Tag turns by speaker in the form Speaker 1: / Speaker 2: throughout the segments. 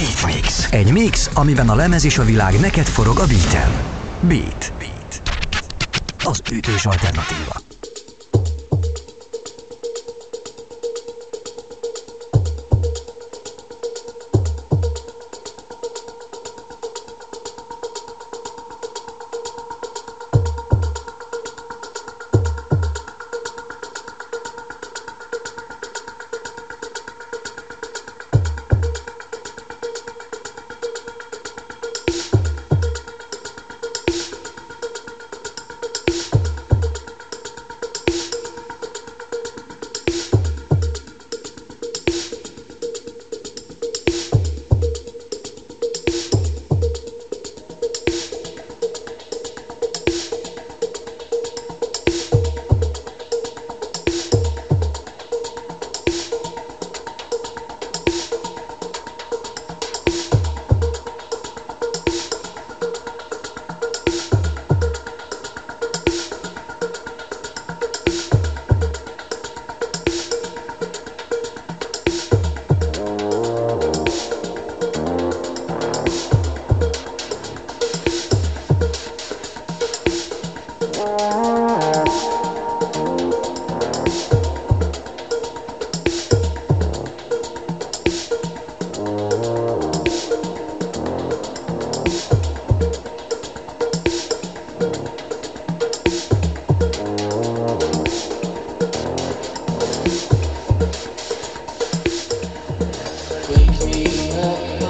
Speaker 1: Beat Mix. Egy mix, amiben a lemez és a világ neked forog a beaten. Beat. Beat. Az ütős alternatíva.
Speaker 2: me apart.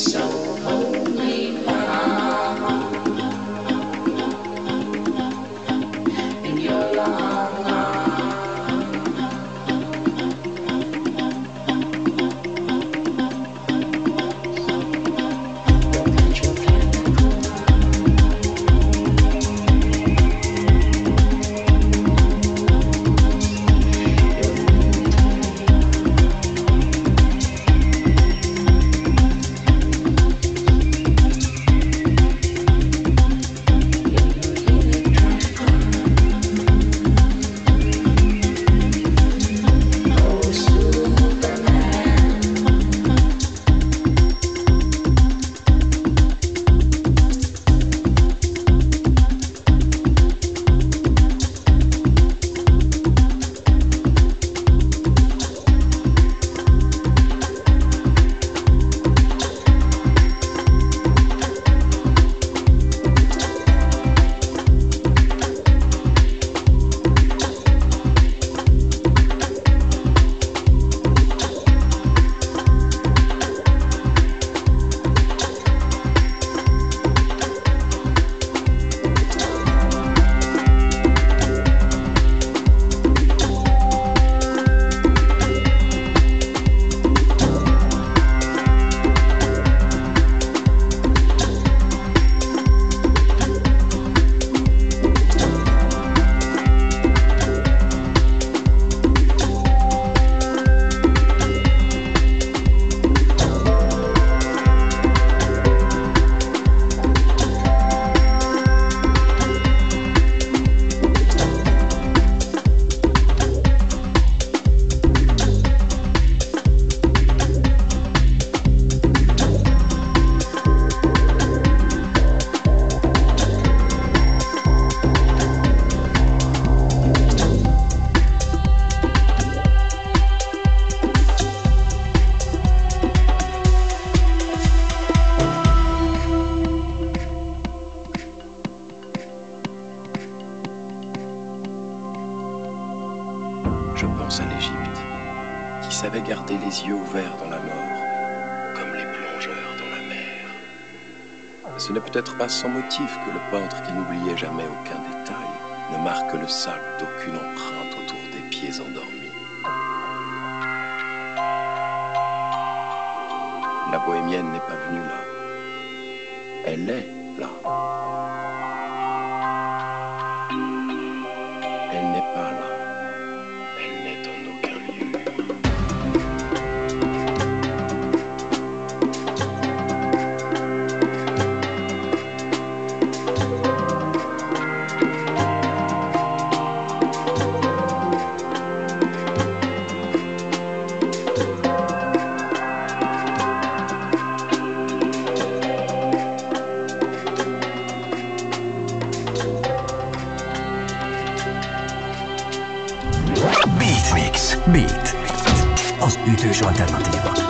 Speaker 2: so salle d'aucune empreinte. Az ütős alternatíva.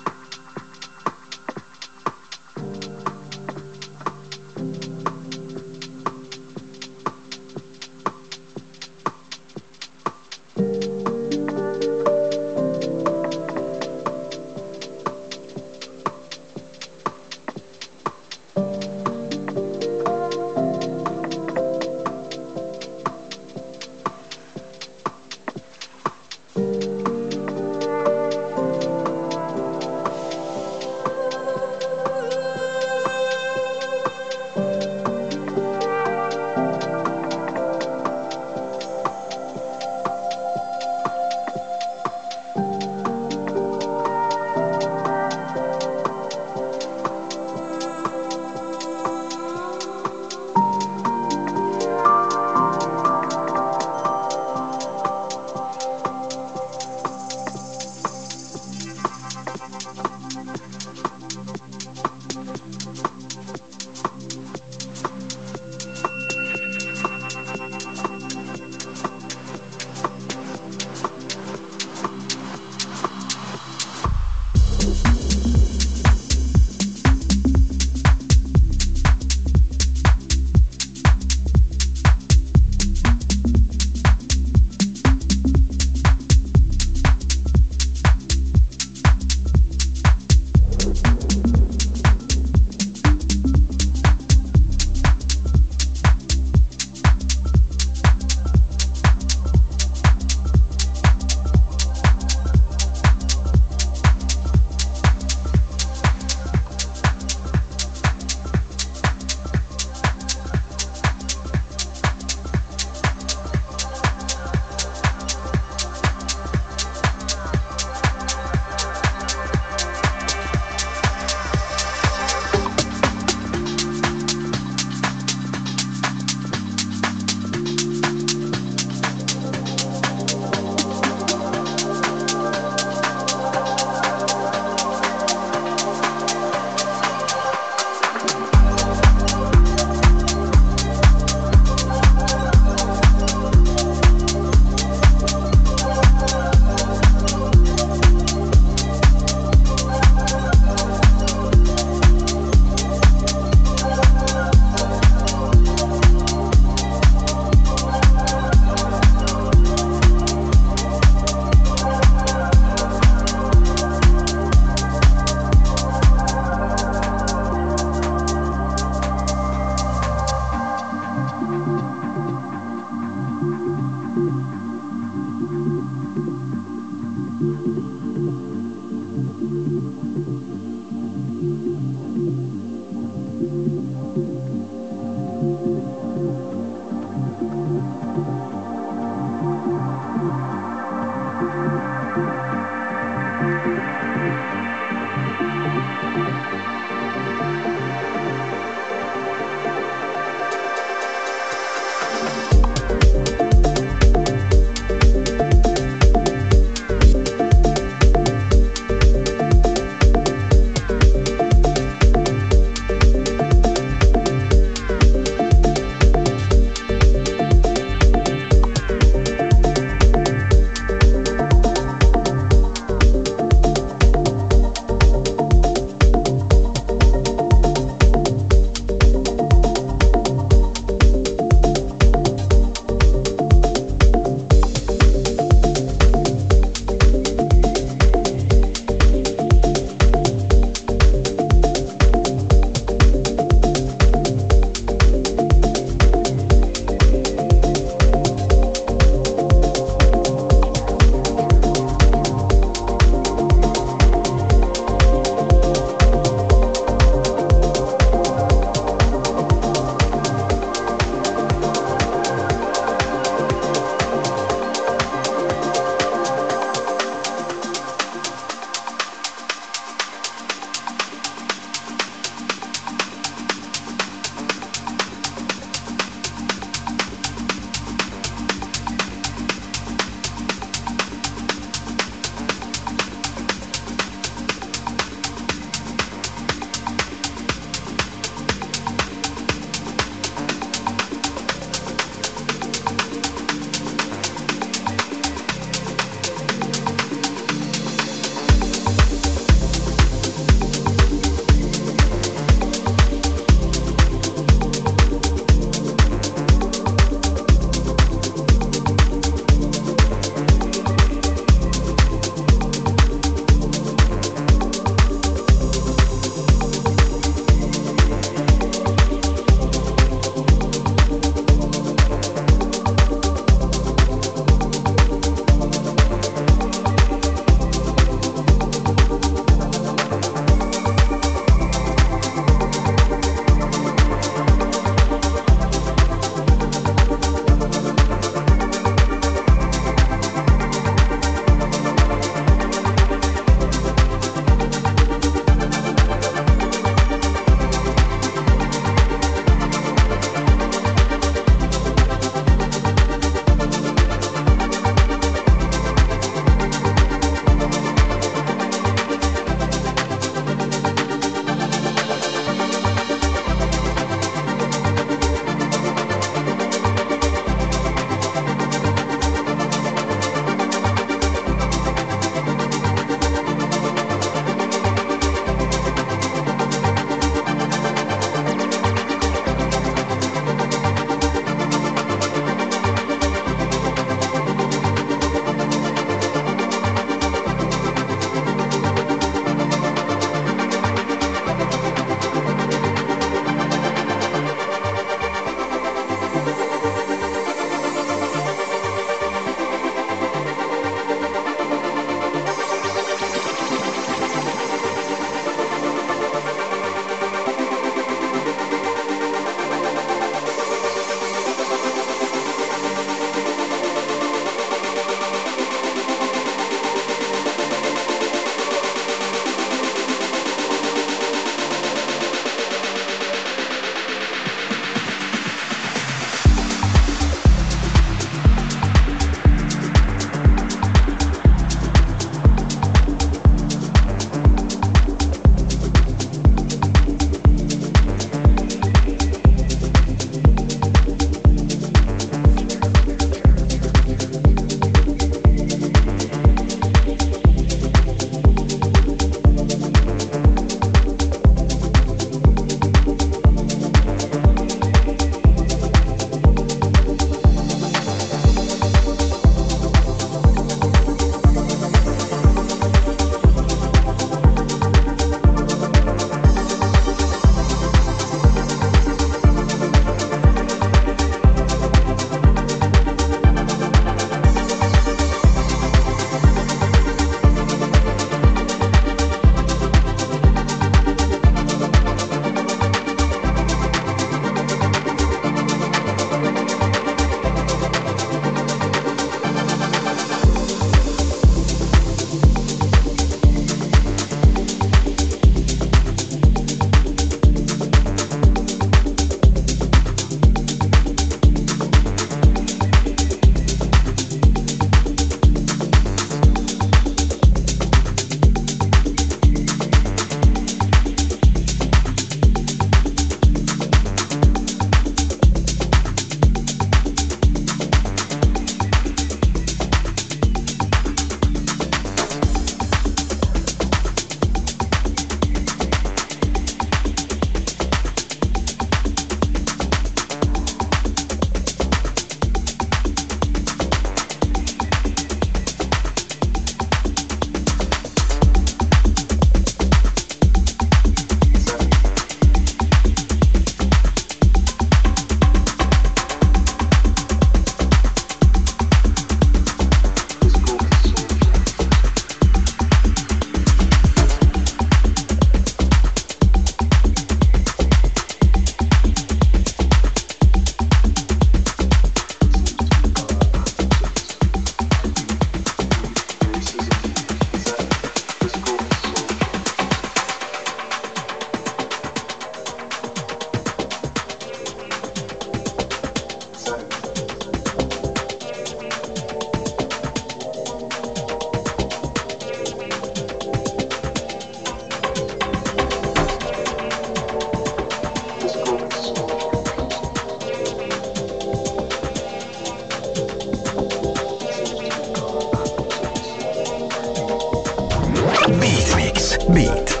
Speaker 2: Beatmix.
Speaker 1: Beat.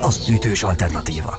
Speaker 1: Az ütős alternatíva.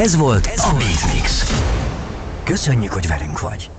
Speaker 3: Ez volt a Beat. Köszönjük, hogy velünk vagy.